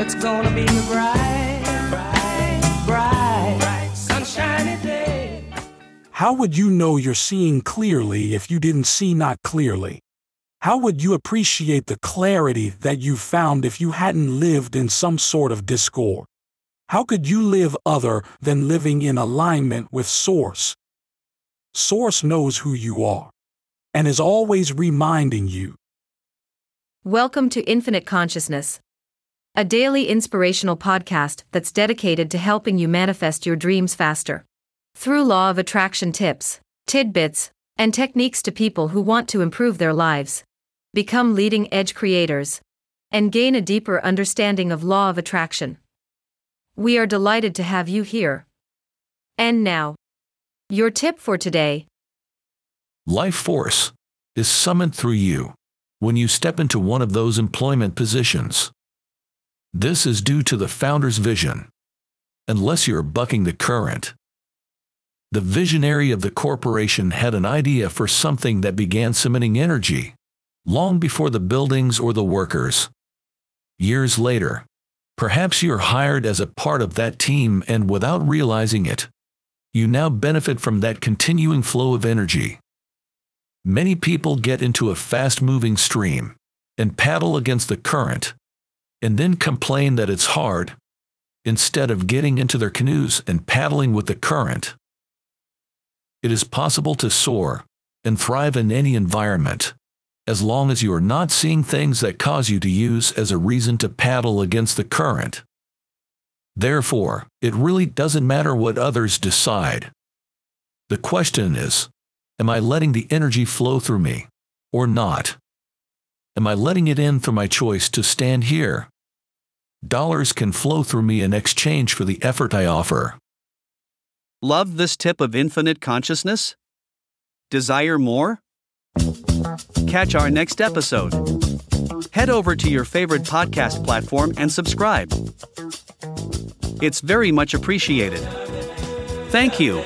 It's gonna be a bright, bright, bright, sunshiny day. How would you know you're seeing clearly if you didn't see not clearly? How would you appreciate the clarity that you found if you hadn't lived in some sort of discord? How could you live other than living in alignment with Source? Source knows who you are and is always reminding you. Welcome to Infinite Consciousness a daily inspirational podcast that's dedicated to helping you manifest your dreams faster. Through law of attraction tips, tidbits, and techniques to people who want to improve their lives, become leading edge creators, and gain a deeper understanding of law of attraction. We are delighted to have you here. And now, your tip for today Life force is summoned through you when you step into one of those employment positions. This is due to the founder's vision. Unless you're bucking the current. The visionary of the corporation had an idea for something that began summoning energy, long before the buildings or the workers. Years later, perhaps you're hired as a part of that team and without realizing it, you now benefit from that continuing flow of energy. Many people get into a fast moving stream and paddle against the current, and then complain that it's hard, instead of getting into their canoes and paddling with the current. It is possible to soar and thrive in any environment, as long as you are not seeing things that cause you to use as a reason to paddle against the current. Therefore, it really doesn't matter what others decide. The question is, am I letting the energy flow through me, or not? Am I letting it in through my choice to stand here? Dollars can flow through me in exchange for the effort I offer. Love this tip of infinite consciousness? Desire more? Catch our next episode. Head over to your favorite podcast platform and subscribe. It's very much appreciated. Thank you.